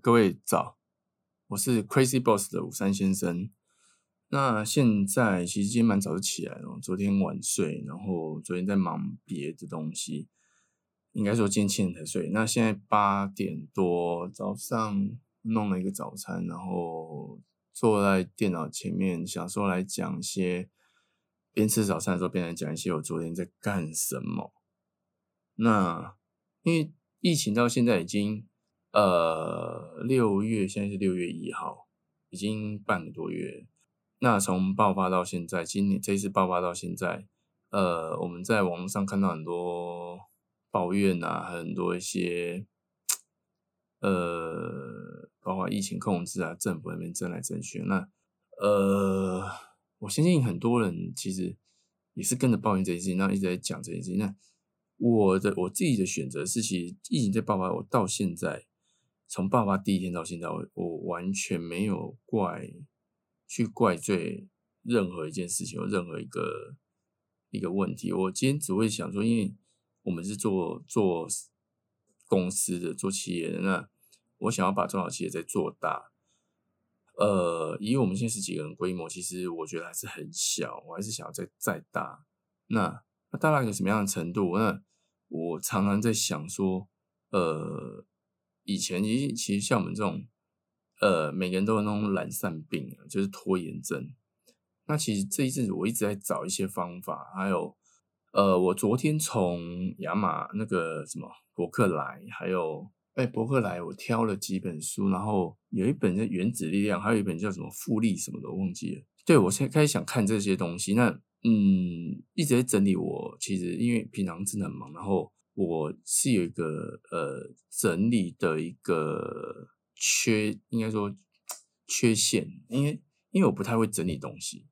各位早，我是 Crazy Boss 的五三先生。那现在其实今天蛮早就起来了，昨天晚睡，然后昨天在忙别的东西，应该说今天七点才睡。那现在八点多，早上弄了一个早餐，然后坐在电脑前面，想说来讲一些边吃早餐的时候边来讲一些我昨天在干什么。那因为疫情到现在已经呃六月，现在是六月一号，已经半个多月。那从爆发到现在，今年这一次爆发到现在，呃，我们在网络上看到很多抱怨啊，很多一些，呃，包括疫情控制啊，政府那边争来争去。那呃，我相信很多人其实也是跟着抱怨这件事情，那一直在讲这件事情。那我的我自己的选择是，其实疫情在爆发，我到现在从爸爸第一天到现在，我我完全没有怪。去怪罪任何一件事情，有任何一个一个问题。我今天只会想说，因为我们是做做公司的，做企业的，那我想要把中小企业再做大。呃，以我们现在十几个人规模，其实我觉得还是很小，我还是想要再再大。那那大概有什么样的程度？那我常常在想说，呃，以前其实其实像我们这种。呃，每个人都有那种懒散病啊，就是拖延症。那其实这一阵子我一直在找一些方法，还有，呃，我昨天从亚马那个什么博客来，还有哎博客来，我挑了几本书，然后有一本叫《原子力量》，还有一本叫什么《复利》什么的，忘记了。对我现在开始想看这些东西，那嗯，一直在整理。我其实因为平常真的很忙，然后我是有一个呃整理的一个。缺应该说缺陷，因为因为我不太会整理东西，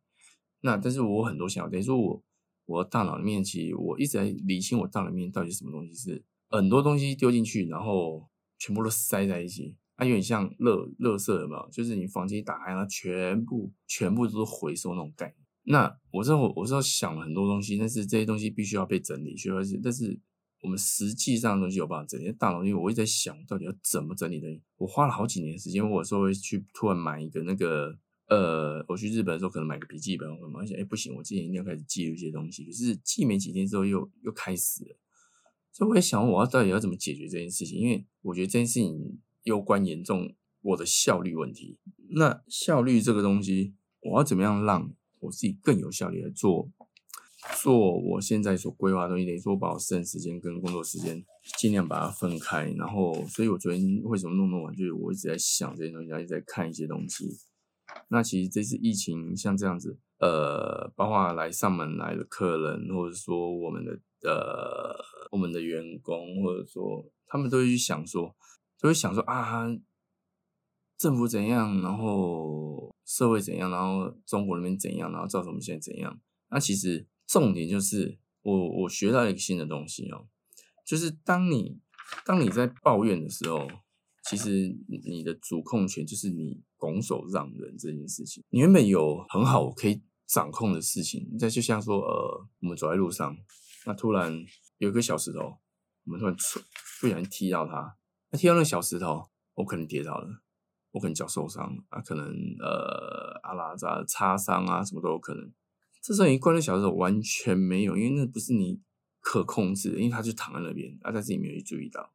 那但是我很多想法，等于说我我大脑里面其实我一直在理清我大脑里面到底什么东西是很多东西丢进去，然后全部都塞在一起，它有点像乐乐色有没有？就是你房间一打开，它全部全部都是回收那种概念。那我知道我我知道想了很多东西，但是这些东西必须要被整理，需要是但是。我们实际上东西有办法整理，大脑因为我一直在想到底要怎么整理的。我花了好几年时间，我有时候会去突然买一个那个，呃，我去日本的时候可能买个笔记本，我发现哎不行，我今年一定要开始记录一些东西。可是记没几天之后又又开始了，所以我也想我要到底要怎么解决这件事情？因为我觉得这件事情攸关严重我的效率问题。那效率这个东西，我要怎么样让我自己更有效率来做？做我现在所规划的东西，等于说把我私人时间跟工作时间尽量把它分开。然后，所以我昨天为什么弄那么晚，就是我一直在想这些东西，一直在看一些东西。那其实这次疫情像这样子，呃，包括来上门来的客人，或者说我们的呃我们的员工，或者说他们都会去想说，都会想说啊，政府怎样，然后社会怎样，然后中国那边怎样，然后造成我们现在怎样？那其实。重点就是我我学到一个新的东西哦，就是当你当你在抱怨的时候，其实你的主控权就是你拱手让人这件事情。你原本有很好可以掌控的事情，再就像说呃，我们走在路上，那突然有一个小石头，我们突然不小心踢到它，那踢到那小石头，我可能跌倒了，我可能脚受伤了啊，可能呃阿拉扎擦伤啊，什么都有可能。这时候你关了小时候完全没有，因为那不是你可控制的，因为他就躺在那边，啊，但是你没有去注意到。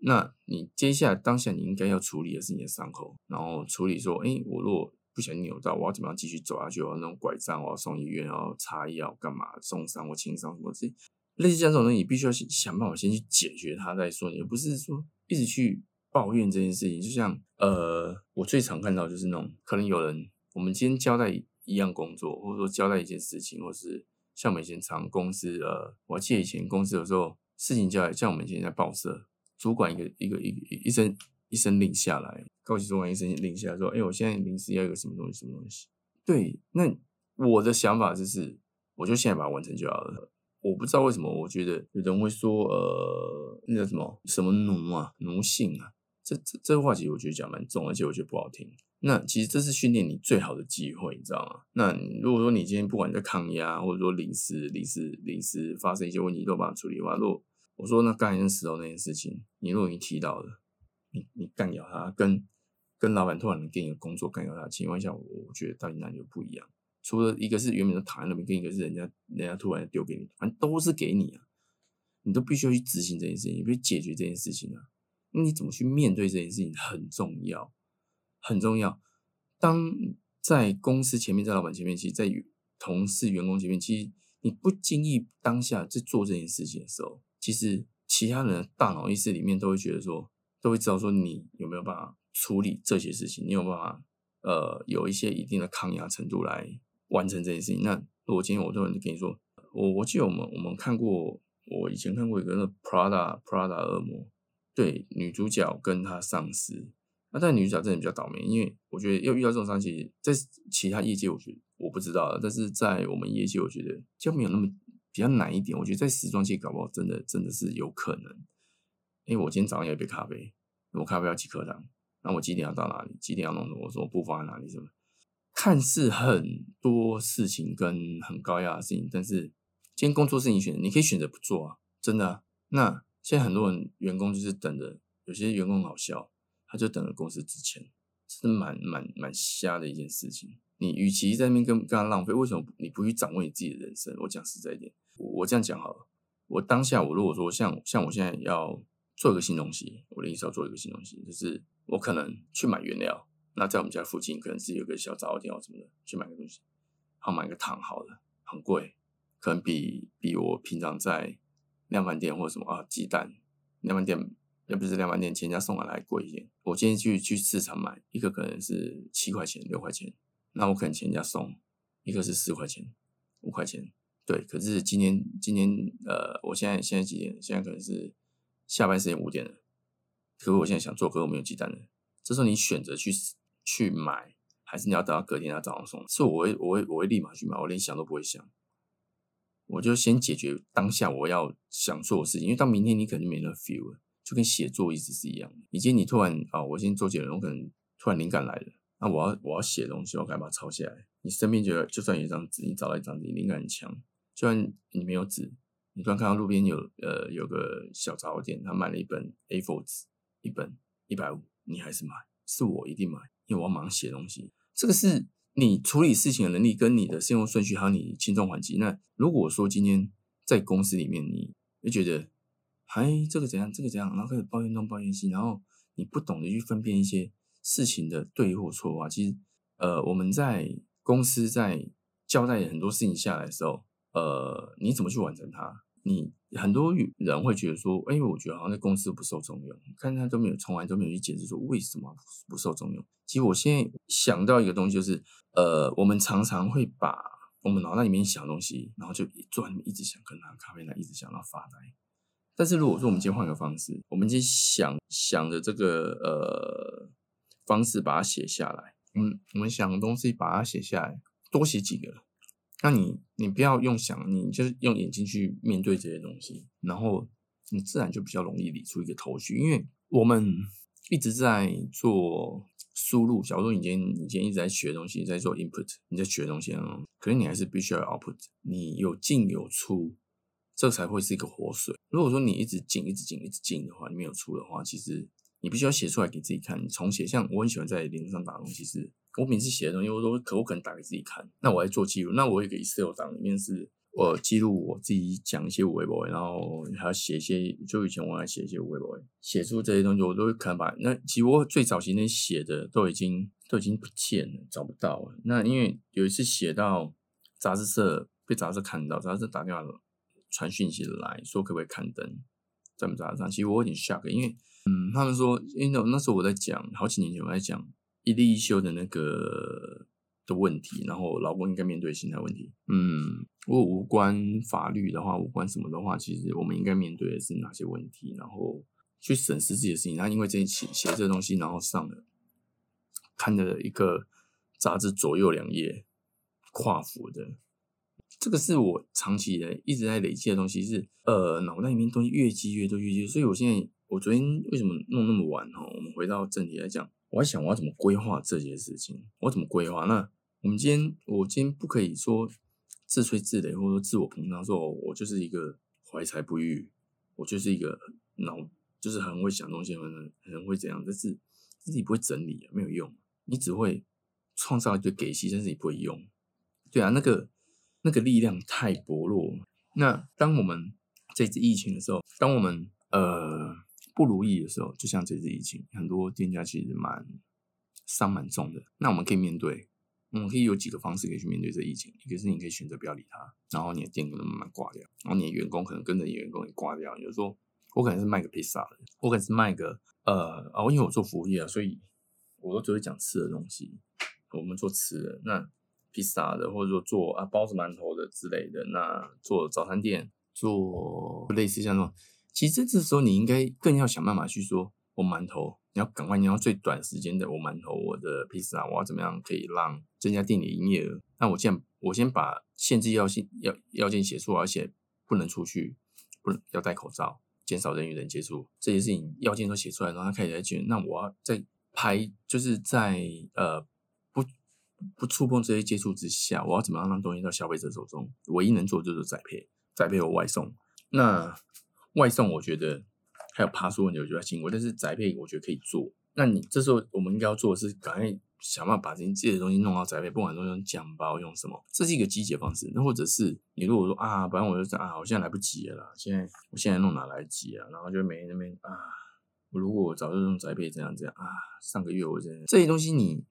那你接下来当下你应该要处理的是你的伤口，然后处理说，哎，我如果不小心扭到，我要怎么样继续走下去？我要那种拐杖，我要送医院，然后擦药干嘛？重伤或轻伤什么这类似这种东西，你必须要想办法先去解决它再说，也不是说一直去抱怨这件事情。就像呃，我最常看到就是那种可能有人，我们今天交代。一样工作，或者说交代一件事情，或是像我们以前常公司，呃，我记得以前公司有时候事情交代，像我们以前在报社，主管一个一个一一声一声令下来，高级主管一声令下来说，哎，我现在临时要一个什么东西，什么东西？对，那我的想法就是，我就现在把它完成就好了。我不知道为什么，我觉得有人会说，呃，那叫什么什么奴啊，奴性啊，这这这个话其实我觉得讲蛮重，而且我觉得不好听。那其实这是训练你最好的机会，你知道吗？那如果说你今天不管在抗压，或者说临时、临时、临时发生一些问题，都把它处理完。如果我说那干那石头那件事情，你如果你提到了，你你干掉它，跟跟老板突然给你个工作干掉他的情况下，我觉得到底哪里就不一样？除了一个是原本的躺在那边，跟一个是人家人家突然丢给你，反正都是给你啊，你都必须要去执行这件事情，你必须解决这件事情啊。那你怎么去面对这件事情很重要，很重要。当在公司前面，在老板前面，其实，在同事、员工前面，其实你不经意当下在做这件事情的时候，其实其他人的大脑意识里面都会觉得说，都会知道说你有没有办法处理这些事情，你有办法呃有一些一定的抗压程度来完成这件事情。那如果今天我突然跟你说，我我记得我们我们看过，我以前看过一个那 Prada Prada 恶魔。对女主角跟她上司，那但女主角真的比较倒霉，因为我觉得要遇到这种上司，在其他业界我觉得我不知道，但是在我们业界我觉得就没有那么比较难一点。我觉得在时装界搞不好真的真的是有可能。因为我今天早上有一杯咖啡，我咖啡要几颗糖，那我几点要到哪里？几点要弄什么？我说不放在哪里？什么？看似很多事情跟很高压的事情，但是今天工作是你选，你可以选择不做啊，真的。那。现在很多人员工就是等着，有些员工好笑，他就等着公司值钱，是蛮蛮蛮瞎的一件事情。你与其在那边跟跟他浪费，为什么你不去掌握你自己的人生？我讲实在一点，我这样讲好了。我当下我如果说像像我现在要做一个新东西，我的意思要做一个新东西，就是我可能去买原料，那在我们家附近可能是有个小杂货店或什么的，去买个东西，好买个糖好了，很贵，可能比比我平常在。量贩店或什么啊，鸡蛋量贩店要不是量贩店，人家送来还贵一点。我今天去去市场买一个，可能是七块钱、六块钱，那我可能人家送一个是四块钱、五块钱。对，可是今天今天呃，我现在现在几点？现在可能是下班时间五点了。可是我现在想做，可是我没有鸡蛋了。这时候你选择去去买，还是你要等到隔天他早上送？是我会我会我会立马去买，我连想都不会想。我就先解决当下我要想做的事情，因为到明天你可能没那 feel 了，就跟写作一直是一样的。以前你突然啊，我先做结论，我可能突然灵感来了，那我要我要写东西，我赶快把它抄下来。你身边就就算有一张纸，你找到一张纸，灵感很强，就算你没有纸，你突然看到路边有呃有个小杂货店，他卖了一本 A4 纸，一本一百五，你还是买？是我一定买，因为我要忙写东西。这个是。你处理事情的能力跟你的先后顺序，还有你轻重缓急。那如果说今天在公司里面，你就觉得，哎，这个怎样，这个怎样，然后开始抱怨东抱怨西，然后你不懂得去分辨一些事情的对或错的话，其实，呃，我们在公司在交代很多事情下来的时候，呃，你怎么去完成它？你很多人会觉得说，哎，我觉得好像在公司不受重用，看他都没有，从来都没有去解释说为什么不受重用。其实我现在想到一个东西，就是呃，我们常常会把我们脑袋里面想东西，然后就转一直想，跟拿咖啡来一直想到发呆。但是如果说我们今天换个方式，我们今天想想的这个呃方式，把它写下来，嗯，我们想的东西把它写下来，多写几个。那你你不要用想，你就是用眼睛去面对这些东西，然后你自然就比较容易理出一个头绪。因为我们一直在做输入，假如说你今天你今天一直在学东西，在做 input，你在学东西啊，可是你还是必须要 output，你有进有出，这才会是一个活水。如果说你一直进一直进一直进的话，你没有出的话，其实你必须要写出来给自己看，你重写。像我很喜欢在铃上打东西是。我每次写的东西，我都可不可能打给自己看，那我来做记录。那我有个 Excel 档，里面是我记录我自己讲一些微博，然后还要写一些，就以前我来写一些微博，写出这些东西，我都可能把那其实我最早期那写的都已经都已经不见了，找不到了。那因为有一次写到杂志社，被杂志看到，杂志打电话传讯息来说可不可以刊登在我们杂志上，其实我有点 shock，因为嗯，他们说，因为那时候我在讲，好几年前我在讲。一立一休的那个的问题，然后老公应该面对心态问题。嗯，如果无关法律的话，无关什么的话，其实我们应该面对的是哪些问题？然后去审视自己的事情。他因为这写写这东西，然后上了看了一个杂志左右两页跨幅的，这个是我长期的一直在累积的东西，是呃脑袋里面东西越积越多越积，所以我现在我昨天为什么弄那么晚哈？我们回到正题来讲。我在想，我要怎么规划这些事情？我怎么规划？那我们今天，我今天不可以说自吹自擂，或者说自我膨胀，说我就是一个怀才不遇，我就是一个脑就是很会想东西，很很会怎样。但是自己不会整理，没有用，你只会创造一堆给息，但是你不会用。对啊，那个那个力量太薄弱。那当我们这次疫情的时候，当我们呃不如意的时候，就像这次疫情，很多店家其实蛮伤蛮重的。那我们可以面对，我们可以有几个方式可以去面对这疫情。一个是你可以选择不要理他，然后你的店可能慢慢挂掉，然后你的员工可能跟着你员工也挂掉。比如说，我可能是卖个披萨的，我可能是卖个呃哦，因为我做服务业啊，所以我都只会讲吃的东西。我们做吃的，那披萨的，或者说做啊包子、馒头的之类的，那做早餐店，做类似像那种，其实这时候你应该更要想办法去说，我馒头你要赶快，你要最短时间的我馒头，我的披萨，我要怎么样可以让增加店里营业额？那我现我先把限制要件要要件写出来，而且不能出去，不能要戴口罩，减少人与人接触，这些事情要件都写出来，然后他开始来卷，那我要在排，就是在呃。不不触碰这些接触之下，我要怎么样让东西到消费者手中？唯一能做就是宅配，宅配有外送。那外送我觉得还有爬树问题，我觉得辛苦。但是宅配我觉得可以做。那你这时候我们应该要做的是，赶快想办法把这些这些东西弄到宅配，不管说用奖包用什么，这是一个积极方式。那或者是你如果说啊，反正我就啊，我现在来不及了，现在我现在弄哪来得及啊？然后就每天那边啊，我如果我早就用宅配这样这样啊，上个月我真的这些东西你。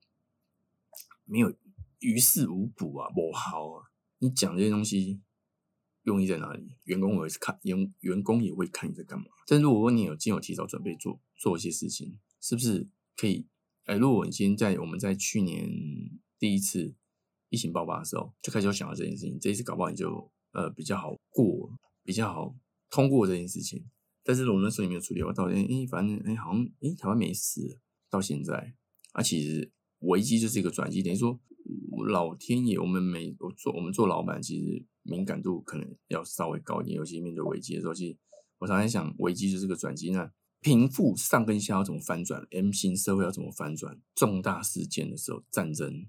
没有于事无补啊，不好啊！你讲这些东西用意在哪里？员工会看，员员工也会看你在干嘛。但如果你有经有提早准备做做一些事情，是不是可以？哎，如果你今天在我们在去年第一次疫情爆发的时候就开始有想到这件事情，这一次搞不好你就呃比较好过，比较好通过这件事情。但是我们那时候也没有处理好，到现哎反正哎好像哎台湾没事，到现在啊其实。危机就是一个转机，等于说老天爷，我们每我做我们做老板，其实敏感度可能要稍微高一点，尤其面对危机的时候，其实我常常想，危机就是个转机。那贫富上跟下要怎么翻转？M 型社会要怎么翻转？重大事件的时候，战争，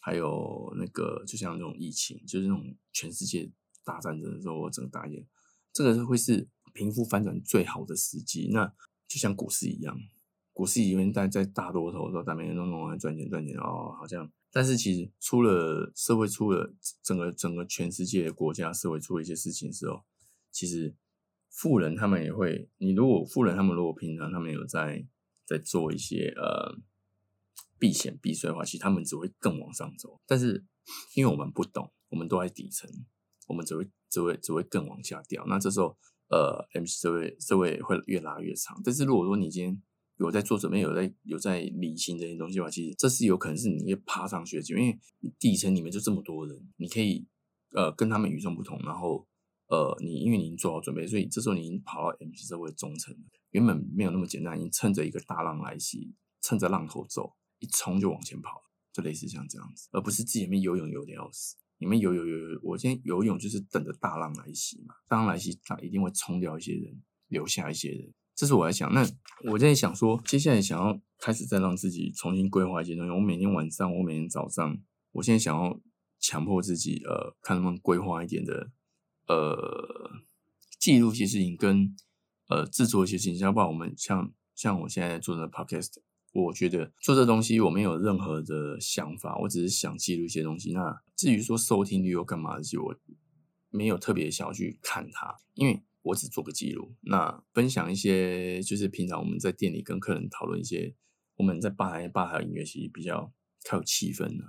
还有那个就像那种疫情，就是那种全世界大战争的时候，我整个大一点，这个会是贫富翻转最好的时机。那就像股市一样。股市里面在在大多头的时候，在每天都弄来赚钱赚钱哦，好像。但是其实出了社会，出了整个整个全世界的国家社会出了一些事情的时候，其实富人他们也会。你如果富人他们如果平常他们有在在做一些呃避险避税的话，其实他们只会更往上走。但是因为我们不懂，我们都在底层，我们只会只会只会更往下掉。那这时候呃，M C 社会社会会越拉越长。但是如果说你今天有在做准备，有在有在理清这些东西的话，其实这是有可能是你会爬上去的，因为底层里面就这么多人，你可以呃跟他们与众不同，然后呃你因为你已经做好准备，所以这时候你已经跑到 M C 社会中层了，原本没有那么简单，你趁着一个大浪来袭，趁着浪头走，一冲就往前跑，就类似像这样子，而不是自己里面游泳游的要死，你们游游游游，我今天游泳就是等着大浪来袭嘛，大浪来袭，它一定会冲掉一些人，留下一些人。这是我在想，那我在想说，接下来想要开始再让自己重新规划一些东西。我每天晚上，我每天早上，我现在想要强迫自己，呃，看能不能规划一点的，呃，记录一些事情，跟呃制作一些事情。要不然我们像像我现在做的 podcast，我觉得做这东西我没有任何的想法，我只是想记录一些东西。那至于说收听率又干嘛，其实我没有特别想要去看它，因为。我只做个记录，那分享一些就是平常我们在店里跟客人讨论一些，我们在吧台吧台音乐其实比较太有气氛的。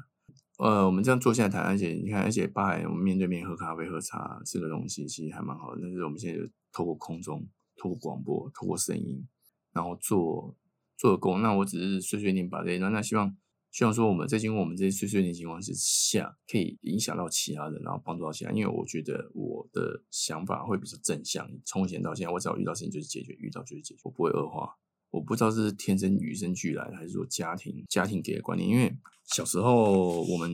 呃，我们这样坐下来谈，而且你看，而且吧台我们面对面喝咖啡、喝茶，吃个东西其实还蛮好的。但是我们现在就透过空中、透过广播、透过声音，然后做做工。那我只是碎碎念把这些，那希望。希望说我们在经过我们这些碎碎念情况之下，可以影响到其他人，然后帮助到其他人。因为我觉得我的想法会比较正向。从前到现在，我只要遇到事情就是解决，遇到就是解决，我不会恶化。我不知道是天生与生俱来的，还是说家庭家庭给的观念。因为小时候我们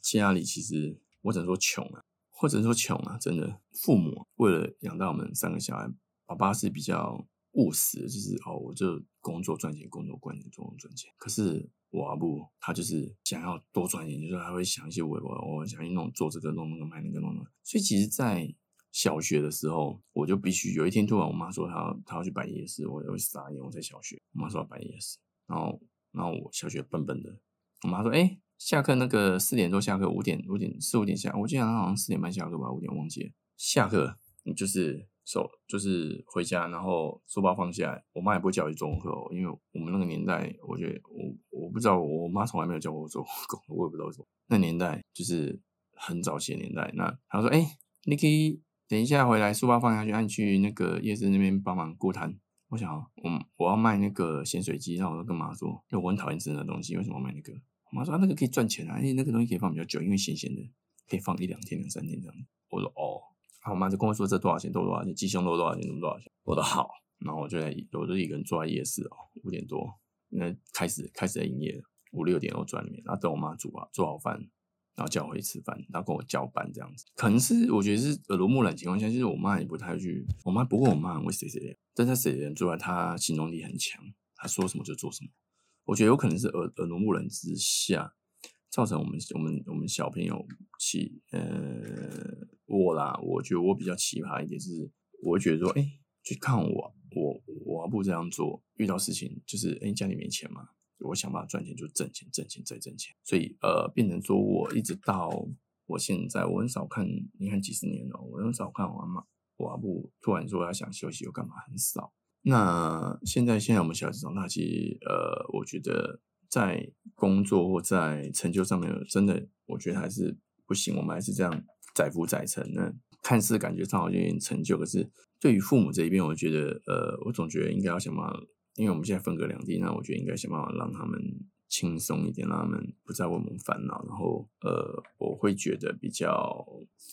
家里其实我只能说穷啊，或者说穷啊，真的父母为了养大我们三个小孩，爸爸是比较务实，就是哦，我就工作赚钱，工作赚钱，工作赚钱。可是。我阿布他就是想要多赚钱，就是他会想一些我我我想去弄做这个弄那个买那个弄那个。所以其实，在小学的时候，我就必须有一天突然我妈说她她要去摆夜市，我会傻眼。我在小学，我妈说要摆夜市，然后然后我小学笨笨的，我妈说：“哎，下课那个四点多下课，五点五点四五点下，我记得好像四点半下课吧，五点忘记了。下课就是手就是回家，然后书包放下来。我妈也不会叫我去做功课，因为我们那个年代，我觉得我我不知道，我妈从来没有教我做功课，我也不知道为什么。那年代就是很早些年代。那她说：哎，你可以等一下回来，书包放下去，按去那个夜市那边帮忙顾摊。”我想，我我要卖那个咸水鸡，那我就跟妈说，因为我很讨厌吃那东西，为什么卖那个？我妈说，那个可以赚钱啊，因为那个东西可以放比较久，因为咸咸的，可以放一两天、两三天这样。我说哦，然后我妈就跟我说这多少钱，多多少钱，鸡胸肉多少钱，多多少钱。我说好，然后我就在，我就一个人坐在夜市哦，五点多，那开始开始在营业，五六点我转里面，然后等我妈煮啊，做好饭。然后叫我回去吃饭，然后跟我交班这样子，可能是我觉得是耳濡目染情况下，就是我妈也不太去，我妈不过我妈很会谁谁，但在谁人之外，她行动力很强，她说什么就做什么。我觉得有可能是耳耳濡目染之下，造成我们我们我们小朋友奇呃我啦，我觉得我比较奇葩一点，是我觉得说，哎，去看我我我不这样做，遇到事情就是哎家里没钱嘛。我想办法赚钱，就挣钱，挣钱再挣钱，所以呃，变成说我一直到我现在，我很少看，你看几十年了，我很少看我妈，我阿布突然说他想休息又干嘛，很少。那现在现在我们小孩子长大，其实呃，我觉得在工作或在成就上面，真的我觉得还是不行，我们还是这样载浮载沉。那看似感觉上好像有点成就，可是对于父母这一边，我觉得呃，我总觉得应该要想办法。因为我们现在分隔两地，那我觉得应该想办法让他们轻松一点，让他们不再为我们烦恼。然后，呃，我会觉得比较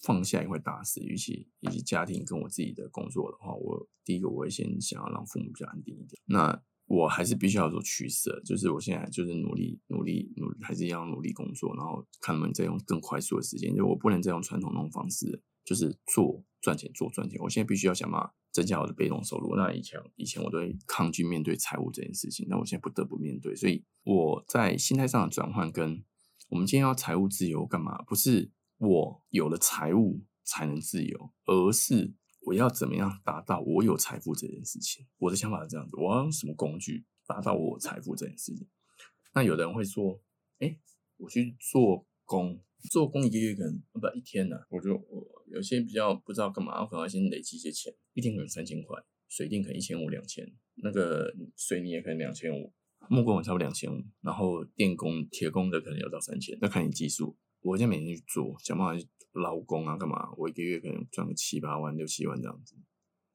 放下一块大事，与其以及家庭跟我自己的工作的话，我第一个我会先想要让父母比较安定一点。那我还是必须要做取舍，就是我现在就是努力努力努，还是要努力工作，然后看能不能再用更快速的时间，就我不能再用传统那种方式，就是做赚钱做赚钱。我现在必须要想办法。增加我的被动收入。那以前以前我都会抗拒面对财务这件事情，那我现在不得不面对。所以我在心态上的转换，跟我们今天要财务自由干嘛？不是我有了财务才能自由，而是我要怎么样达到我有财富这件事情。我的想法是这样子：我要用什么工具达到我有财富这件事情？那有的人会说：“哎，我去做工。”做工一个月可能不一天呢，我就我有些比较不知道干嘛，我可能先累积一些钱，一天可能三千块，水电可能一千五两千，那个水泥也可能两千五，木工差不多两千五，然后电工、铁工的可能要到三千，那看你技术。我现在每天去做，想办法去劳工啊，干嘛？我一个月可能赚个七八万、六七万这样子。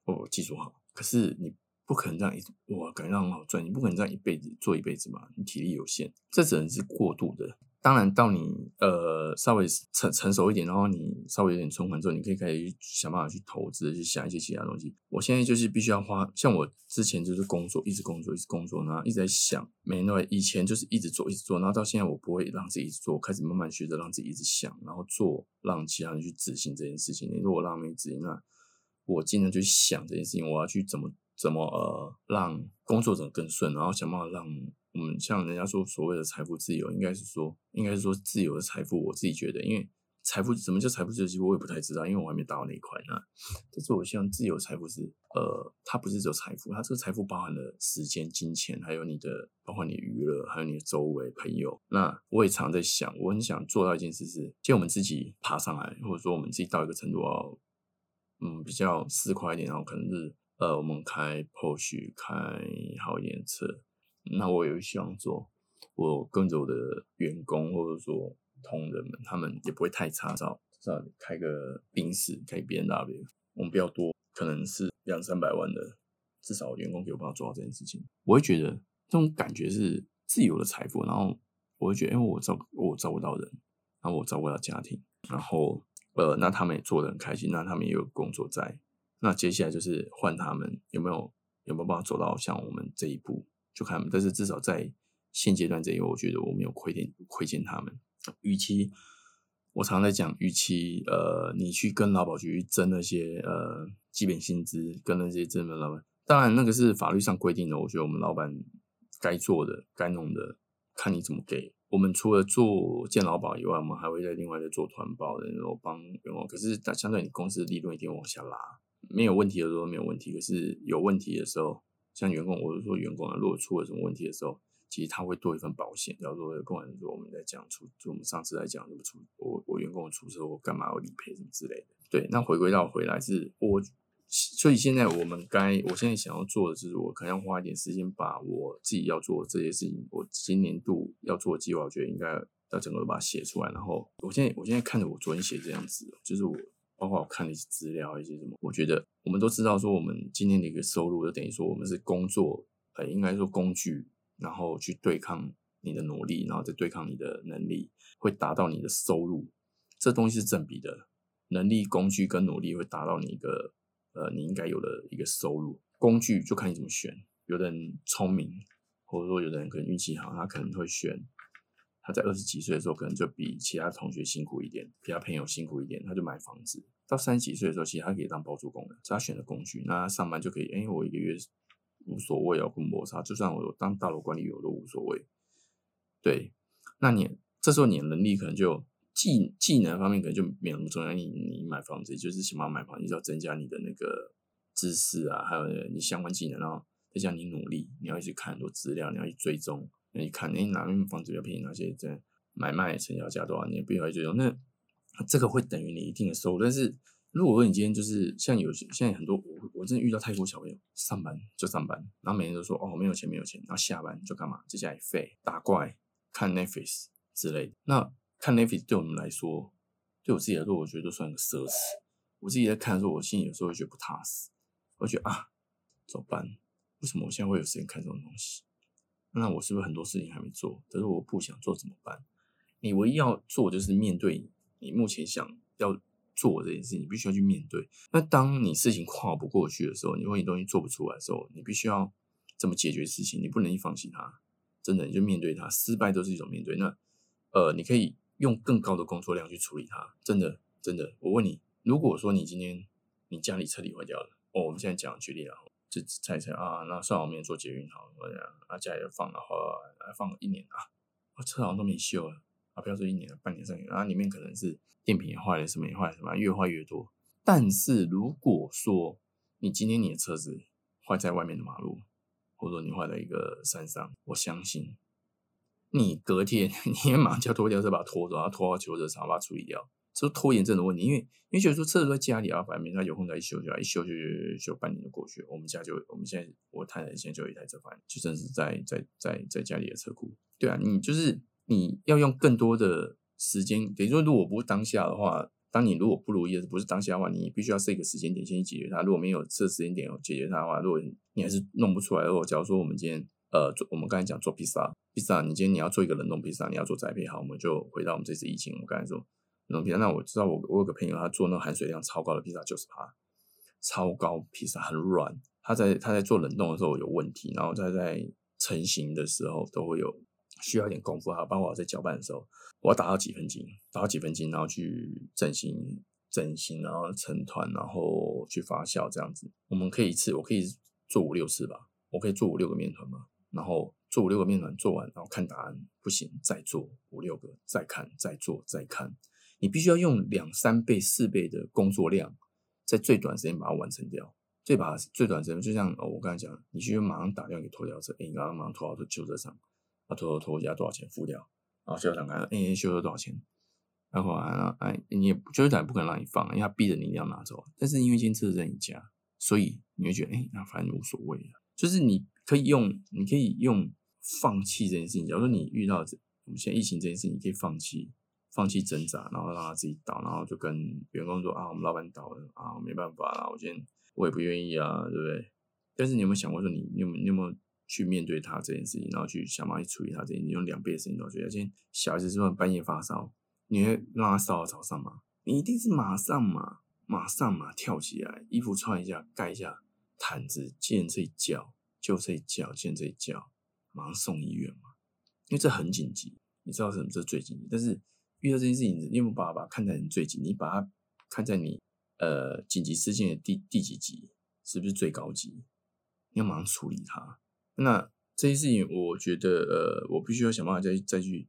哦，技术好，可是你不可能这样一直哇，感觉很好赚，你不可能这样一辈子做一辈子嘛，你体力有限，这只能是过度的。当然，到你呃稍微成成熟一点，然后你稍微有点存款之后，你可以开始想办法去投资，去想一些其他东西。我现在就是必须要花，像我之前就是工作，一直工作，一直工作，然后一直在想，没那以前就是一直做，一直做，然后到现在我不会让自己一直做，开始慢慢学着让自己一直想，然后做，让其他人去执行这件事情。你如果让没执行，那我尽量去想这件事情，我要去怎么怎么呃让工作者更顺，然后想办法让。我们像人家说所谓的财富自由，应该是说，应该是说自由的财富。我自己觉得，因为财富什么叫财富自由，其实我也不太知道，因为我还没达到那一块呢。但是我希望自由财富是，呃，它不是只有财富，它这个财富包含了时间、金钱，还有你的，包括你娱乐，还有你的周围朋友。那我也常在想，我很想做到一件事是，就我们自己爬上来，或者说我们自己到一个程度，要嗯比较四块一点，然后可能是呃我们开 Porsche，开好一点的车。那我也希望做，我跟着我的员工或者说同仁们，他们也不会太差，至少少开个宾士，开 B N W，我们比较多，可能是两三百万的，至少员工给我办法做到这件事情。我会觉得这种感觉是自由的财富，然后我会觉得，因为我照我照顾到人，然后我照顾到家庭，然后呃，那他们也做的很开心，那他们也有工作在，那接下来就是换他们有没有有没有办法走到像我们这一步。就看，但是至少在现阶段这一我觉得我没有亏欠亏欠他们。与其我常在讲，与其呃你去跟劳保局争那些呃基本薪资，跟那些真的老板，当然那个是法律上规定的。我觉得我们老板该做的、该弄的，看你怎么给。我们除了做健劳保以外，我们还会在另外再做团保的，然后帮员工。可是相对你公司的利润一定往下拉，没有问题的时候没有问题，可是有问题的时候。像员工，我是说员工啊，如果出了什么问题的时候，其实他会多一份保险。叫做工人说我们在讲出，就我们上次来讲怎么出，我我员工出车祸干嘛要理赔什么之类的。对，那回归到回来是我，所以现在我们该，我现在想要做的就是，我可能要花一点时间把我自己要做这些事情，我今年度要做的计划，我觉得应该要整个都把它写出来。然后我现在我现在看着我昨天写这样子，就是我。包括我看了一些资料，一些什么，我觉得我们都知道，说我们今天的一个收入，就等于说我们是工作，呃，应该说工具，然后去对抗你的努力，然后再对抗你的能力，会达到你的收入。这东西是正比的，能力、工具跟努力会达到你一个，呃，你应该有的一个收入。工具就看你怎么选，有的人聪明，或者说有的人可能运气好，他可能会选。他在二十几岁的时候，可能就比其他同学辛苦一点，比他朋友辛苦一点，他就买房子。到三十几岁的时候，其实他可以当包租公的，只要选的工具，那他上班就可以。哎，我一个月无所谓要跟摩擦，就算我当大楼管理员都无所谓。对，那你这时候你的能力可能就技技能方面可能就没有那么重要。你你买房子就是起码买房，你就要增加你的那个知识啊，还有你相关技能，然后再加你努力，你要去看很多资料，你要去追踪。你看，哎，哪边房子比较便宜？哪些在买卖成交价多少？你必须要追踪。那这个会等于你一定的收入。但是如果说你今天就是像有些现在很多，我我真的遇到太多小朋友，上班就上班，然后每天都说哦没有钱没有钱，然后下班就干嘛？在家里废打怪、看 Netflix 之类的。那看 Netflix 对我们来说，对我自己来说，我觉得都算个奢侈。我自己在看的时候，我心里有时候会觉得不踏实。我觉得啊，怎么办？为什么我现在会有时间看这种东西？那我是不是很多事情还没做？可是我不想做怎么办？你唯一要做就是面对你目前想要做这件事情，你必须要去面对。那当你事情跨不过去的时候，你或你东西做不出来的时候，你必须要怎么解决事情？你不能放弃它，真的你就面对它。失败都是一种面对。那呃，你可以用更高的工作量去处理它。真的，真的，我问你，如果说你今天你家里彻底坏掉了，哦，我们现在讲举例了。就猜猜啊，那算我没有做捷运好，我讲啊家里放了好放了一年啊，我车好像都没修了啊，不要说一年了，半年、三年，然后里面可能是电瓶也坏了，什么也坏，什么越坏越多。但是如果说你今天你的车子坏在外面的马路，或者说你坏在一个山上，我相信你隔天 你也马上就要拖吊车把它拖走，然后拖到修车厂把它处理掉。是拖延症的问题，因为因为觉得说车子在家里啊，反正他有空再一修就好，一修就修半年就过去了。我们家就我们现在我太太现在就有一台车，反正就真是在在在在家里的车库。对啊，你就是你要用更多的时间，等于说如果不是当下的话，当你如果不如意的不是当下的话，你必须要设一个时间点先去解决它。如果没有设时间点解决它的话，如果你还是弄不出来，的话假如说我们今天呃做我们刚才讲做披萨，披萨你今天你要做一个冷冻披萨，你要做栽培好，我们就回到我们这次疫情，我刚才说。那我知道我我有个朋友，他做那含水量超高的披萨，九十趴，超高披萨很软。他在他在做冷冻的时候有问题，然后他在成型的时候都会有需要一点功夫哈。包括我在搅拌的时候，我要打到几分筋，打到几分筋，然后去整形整形，然后成团，然后去发酵这样子。我们可以一次，我可以做五六次吧，我可以做五六个面团嘛，然后做五六个面团做完，然后看答案不行，再做五六个，再看，再做，再看。你必须要用两三倍、四倍的工作量，在最短时间把它完成掉。最把最短时间，就像我刚才讲，你需要马上打电话给拖吊车，哎，你刚刚马上拖到修车厂，啊，拖拖拖一下多少钱付掉，然后修车厂看，哎，修车多少钱？然后啊，哎，你也修车厂不可能让你放，因为他逼着你一定要拿走。但是因为今天车子在你家，所以你会觉得，哎，那反正无所谓了。就是你可以用，你可以用放弃这件事情。假如说你遇到我们现在疫情这件事情，你可以放弃。放弃挣扎，然后让他自己倒，然后就跟员工说啊，我们老板倒了啊，没办法啦，我今天我也不愿意啊，对不对？但是你有没有想过说，你你有没有有没有去面对他这件事情，然后去想办法去处理他这件，你用两倍的时间做。今天小孩子说半夜发烧，你会让他烧到早上吗？你一定是马上嘛，马上嘛，跳起来，衣服穿一下，盖一下毯子，见这一叫，就这一叫，见这一叫，马上送医院嘛，因为这很紧急，你知道什么这最紧急，但是。遇到这件事情，你有没有把它看在你最紧？你把它看在你呃紧急事件的第第几级？是不是最高级？你要马上处理它。那这件事情，我觉得呃，我必须要想办法再再去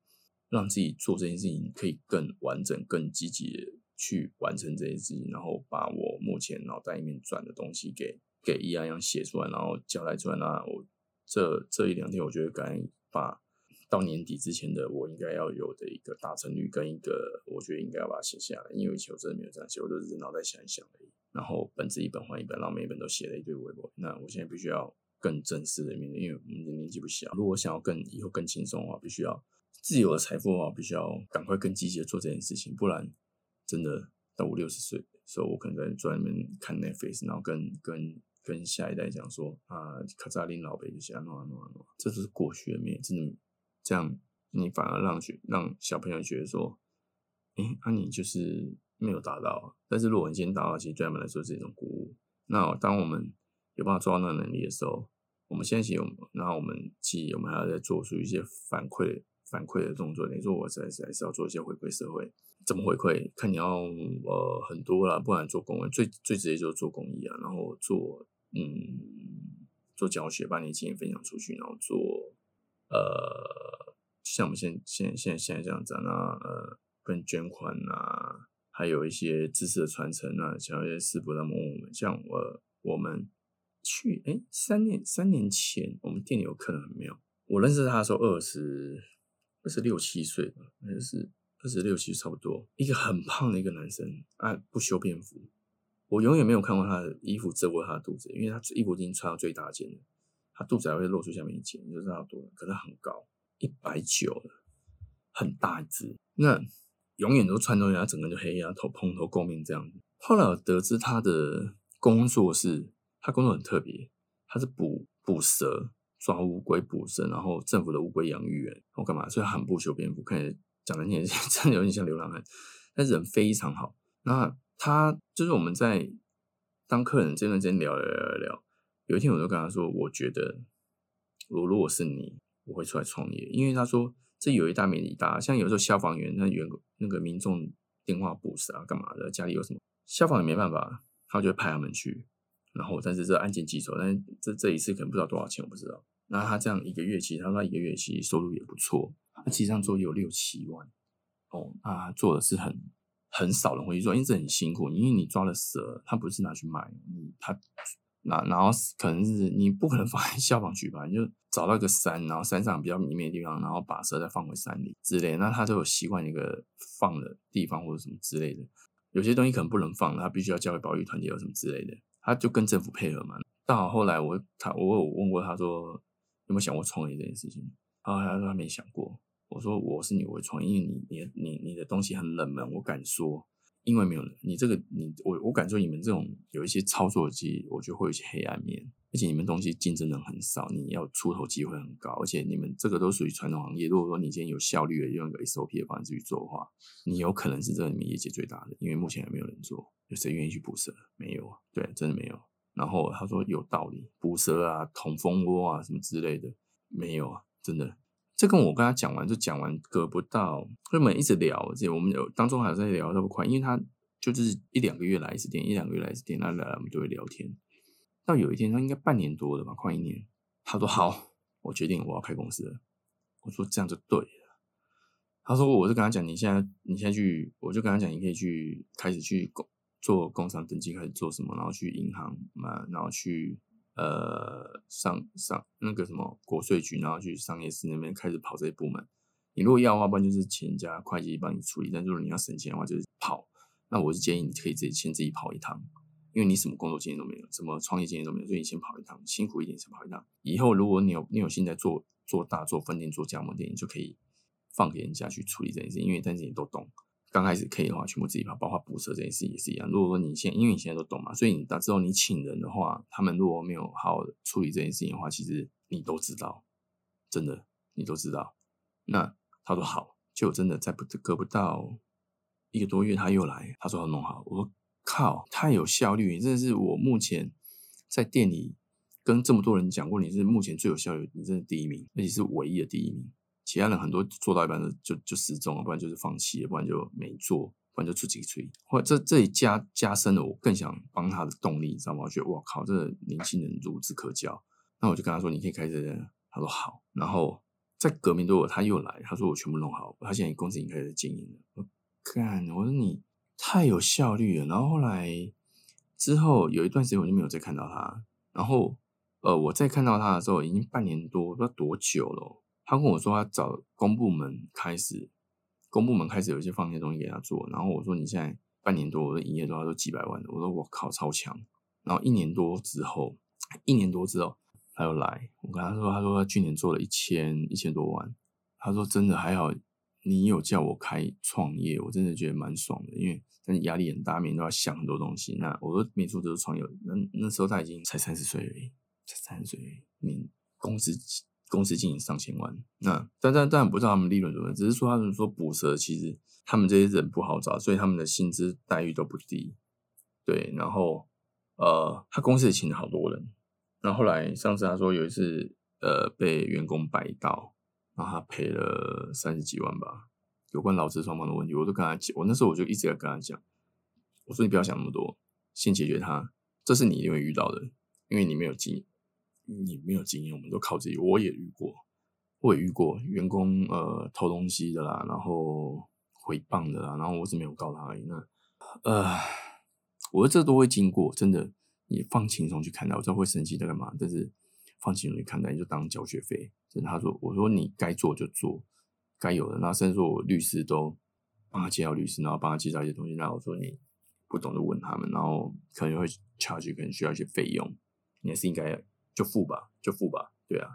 让自己做这件事情，可以更完整、更积极的去完成这件事情，然后把我目前脑袋里面转的东西给给一样样写出来，然后交代出来。那我这这一两天，我觉得该把到年底之前的我应该要有的一个达成率跟一个，我觉得应该要把它写下来。因为以前我真的没有这样写，我都是脑袋想一想而已。然后本子一本换一本，然后每一本都写了一堆微博。那我现在必须要更正式的面对，因为我们的年纪不小。如果想要更以后更轻松的话，必须要自由的财富的话，必须要赶快更积极的做这件事情，不然真的到五六十岁。所以，我可能在专门看 Netflix，然后跟跟跟下一代讲说啊，卡扎林老辈就写啊诺啊诺啊诺，这是过去的面，真的这样，你反而让学让小朋友觉得说，哎，那你就是没有达到。但是如果你今天达到，其实对他们来说是一种鼓舞。那当我们有办法做到那个能力的时候，我们现在其实，然后我们其实我们还要再做出一些反馈反馈的动作。你说我在是还是要做一些回馈社会。怎么回馈？看你要呃很多啦，不然做公益最最直接就是做公益啊，然后做嗯做教学，把你经验分享出去，然后做呃像我们现现现现在这样子啊，呃跟捐款啊，还有一些知识的传承啊，像一些师傅他们问我们，像我我们去哎三年三年前我们店里有客人没有？我认识他的时候二十二十六七岁吧，就是。二十六七差不多，一个很胖的一个男生啊，不修边幅。我永远没有看过他的衣服遮过他的肚子，因为他衣服已经穿到最大件了，肚子还会露出下面一截，你就知道多。可是很高，一百九，很大一只。那永远都穿东西，他整个就黑啊，头蓬头垢面这样子。后来我得知他的工作是，他工作很特别，他是捕捕蛇、抓乌龟、捕蛇，然后政府的乌龟养育员，我干嘛？所以很不修边幅，看起来。讲的也 真的有点像流浪汉，但人非常好。那他就是我们在当客人这段时间聊聊聊聊，有一天我就跟他说：“我觉得我如果是你，我会出来创业。”因为他说这有一大没一大，像有时候消防员那员那个民众电话不死啊，干嘛的？家里有什么消防员没办法，他就会派他们去。然后但是这案件棘手，但是这这一次可能不知道多少钱，我不知道。那他这样一个月其实，他说一个月其实收入也不错。他实际上做有六七万哦，那他做的是很很少人会去做，因为这很辛苦。因为你抓了蛇，他不是拿去卖，你他那然后可能是你不可能放在消防局吧？你就找到一个山，然后山上比较迷灭的地方，然后把蛇再放回山里之类。那他就有习惯一个放的地方或者什么之类的。有些东西可能不能放，他必须要交给保育团体或什么之类的。他就跟政府配合嘛。到后来我他我有问过他说有没有想过创业这件事情，然后他说他没想过。我说我是你，我会创，因为你你你你的东西很冷门，我敢说，因为没有你这个你我我敢说你们这种有一些操作机，我觉得会有一些黑暗面，而且你们东西竞争人很少，你要出头机会很高，而且你们这个都属于传统行业。如果说你今天有效率的用一个 SOP 的方式去做的话，你有可能是这里面业绩最大的，因为目前还没有人做，有谁愿意去捕蛇？没有啊，对，真的没有。然后他说有道理，捕蛇啊、捅蜂窝啊什么之类的，没有啊，真的。这跟我跟他讲完，就讲完隔不到，所以我们一直聊，这我们有当中还有在聊，那么快，因为他就是一两个月来一次电，一两个月来一次电，那来我们就会聊天。到有一天，他应该半年多了吧，快一年，他说好，我决定我要开公司了。我说这样就对了。他说我就跟他讲，你现在你现在去，我就跟他讲，你可以去开始去工做工商登记，开始做什么，然后去银行嘛，然后去。呃，上上那个什么国税局，然后去商业司那边开始跑这些部门。你如果要的话，不然就是钱家会计帮你处理。但如果你要省钱的话，就是跑。那我是建议你可以自己先自己跑一趟，因为你什么工作经验都没有，什么创业经验都没有，所以你先跑一趟，辛苦一点先跑一趟。以后如果你有你有心在做做大做分店做加盟店，你就可以放给人家去处理这件事，因为但是你都懂。刚开始可以的话，全部自己跑，包括补车这件事也是一样。如果说你现因为你现在都懂嘛，所以你到之后你请人的话，他们如果没有好好处理这件事情的话，其实你都知道，真的你都知道。那他说好，就真的在不隔不到一个多月，他又来，他说要弄好。我说靠，太有效率，真的是我目前在店里跟这么多人讲过，你是目前最有效率，你真的第一名，而且是唯一的第一名。其他人很多做到一半就就就失踪了，不然就是放弃，不然就没做，不然就出几个吹。或这这里加加深了我更想帮他的动力，你知道吗？我觉得哇靠，这年轻人孺子可教。那我就跟他说，你可以开始。他说好。然后在革命多我他又来，他说我全部弄好，他现在公司已经开始经营了。我干，我说你太有效率了。然后后来之后有一段时间我就没有再看到他，然后呃，我再看到他的时候，已经半年多，不知道多久了。他跟我说，他找公部门开始，公部门开始有一些放些东西给他做。然后我说，你现在半年多，我的营业额都几百万我说，我靠，超强。然后一年多之后，一年多之后，他又来，我跟他说，他说他去年做了一千一千多万。他说真的还好，你有叫我开创业，我真的觉得蛮爽的，因为真的压力很大，每天都要想很多东西。那我说没错，都是创业。那那时候他已经才三十岁而已，才三十岁，你公司。公司经营上千万，那但但但不知道他们利润怎么样，只是说他们说捕蛇，其实他们这些人不好找，所以他们的薪资待遇都不低。对，然后呃，他公司也请了好多人。然后后来上次他说有一次呃被员工摆到，然后他赔了三十几万吧，有关劳资双方的问题，我都跟他讲，我那时候我就一直在跟他讲，我说你不要想那么多，先解决他，这是你一定会遇到的，因为你没有经验。你没有经验，我们都靠自己。我也遇过，我也遇过员工呃偷东西的啦，然后回谤的啦，然后我是没有告他而已。那呃，我这都会经过，真的，你放轻松去看待。我知道会生气在干嘛，但是放轻松去看待，你就当交学费。真的，他说，我说你该做就做，该有的。那甚至说我律师都帮他介绍律师，然后帮他介绍一些东西。那我说你不懂就问他们，然后可能会 charge，可能需要一些费用，你还是应该。就付吧，就付吧，对啊，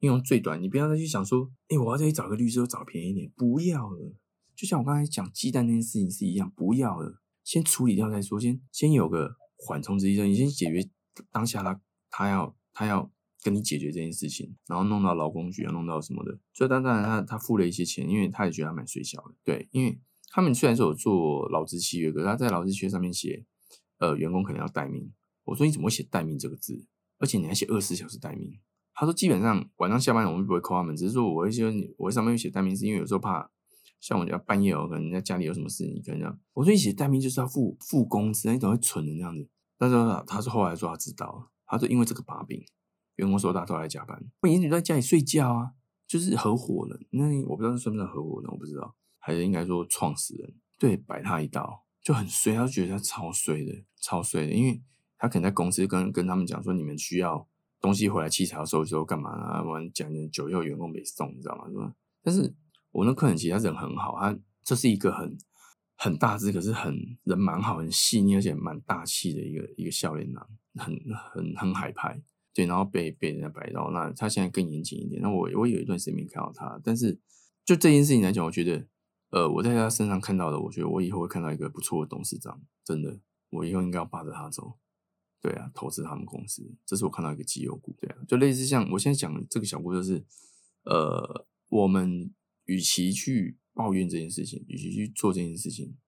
用最短，你不要再去想说，哎，我要再去找个律师，找便宜点，不要了。就像我刚才讲鸡蛋那件事情是一样，不要了，先处理掉再说，先先有个缓冲之计，你先解决当下他他要他要跟你解决这件事情，然后弄到劳工局，弄到什么的。所以当然他他付了一些钱，因为他也觉得他蛮水小的，对，因为他们虽然说有做劳资契约，可是他在劳资契约上面写，呃，员工可能要待命。我说你怎么会写待命这个字？而且你还写二十四小时待命，他说基本上晚上下班我们不会扣他们，只是说我会说我上面会写待命，是因为有时候怕像我家半夜哦，可能在家里有什么事，你可能这样。我说你写待命就是要付付工资，你怎么会蠢的那样子？但是他说后来说他知道，他说因为这个把柄，员工说他都在加班，我严女在家里睡觉啊，就是合伙人。那我不知道算不算合伙人，我不知道，还是应该说创始人对摆他一道就很衰，他就觉得他超衰的，超衰的，因为。他可能在公司跟跟他们讲说，你们需要东西回来，器材要收一收，干嘛啊？完讲酒又员工没送，你知道吗？是吧？但是我那客人其实他人很好，他这是一个很很大只，可是很人蛮好，很细腻，而且蛮大气的一个一个笑脸男，很很很海派。对，然后被被人家摆到，那他现在更严谨一点。那我我有一段时间没看到他，但是就这件事情来讲，我觉得呃，我在他身上看到的，我觉得我以后会看到一个不错的董事长，真的，我以后应该要扒着他走。对啊，投资他们公司，这是我看到一个绩优股。对啊，就类似像我现在讲的这个小股，就是，呃，我们与其去抱怨这件事情，与其去做这件事情，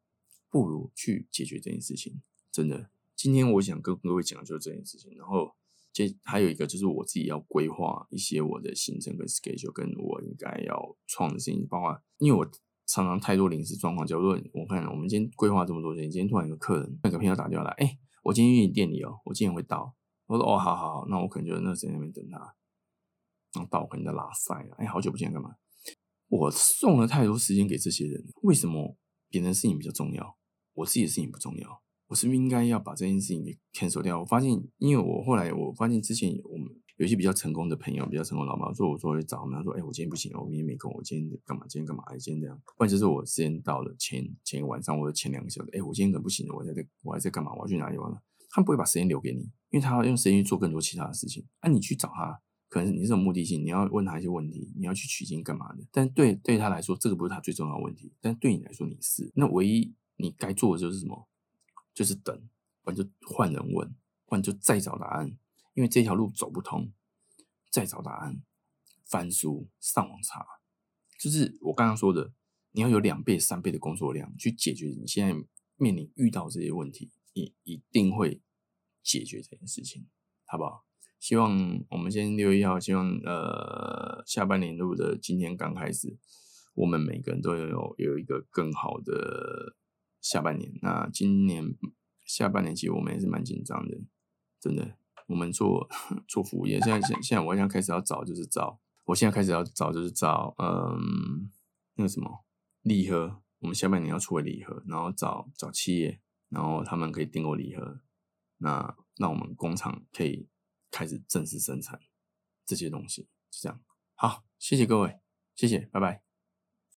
不如去解决这件事情。真的，今天我想跟各位讲的就是这件事情。然后，这还有一个就是我自己要规划一些我的行程跟 schedule，跟我应该要创的事情，包括因为我常常太多临时状况。假如我看我们今天规划这么多事情，今天突然有个客人那个朋友打电话来，哎。我今天去你店里哦，我今天会到。我说哦，好好好，那我可能就那在那边等他。然后到我可能在拉塞了，哎，好久不见，干嘛？我送了太多时间给这些人，为什么别人的事情比较重要，我自己的事情不重要？我是不是应该要把这件事情给 cancel 掉？我发现，因为我后来我发现之前我们。有一些比较成功的朋友，比较成功的老板，说我说会找他们，他说：“哎，我今天不行，我明天没空，我今天干嘛？今天干嘛？哎，今天这样。”不然就是我时间到了，前前一晚上或者前两个小时，哎，我今天可能不行了，我在在，我还在干嘛？我要去哪里玩了？他不会把时间留给你，因为他要用时间去做更多其他的事情。啊，你去找他，可能你是有目的性，你要问他一些问题，你要去取经干嘛的？但对对他来说，这个不是他最重要的问题，但对你来说你是。那唯一你该做的就是什么？就是等，不然就换人问，不然就再找答案，因为这条路走不通。再找答案，翻书、上网查，就是我刚刚说的，你要有两倍、三倍的工作量去解决你现在面临遇到这些问题，你一定会解决这件事情，好不好？希望我们先六月一号，希望呃下半年度的今天刚开始，我们每个人都有有一个更好的下半年。那今年下半年其实我们也是蛮紧张的，真的。我们做 做服务业，现在现现在我现在开始要找，就是找，我现在开始要找，就是找，嗯，那个什么礼盒，我们下半年要出的礼盒，然后找找企业，然后他们可以订购礼盒，那那我们工厂可以开始正式生产这些东西，就这样。好，谢谢各位，谢谢，拜拜。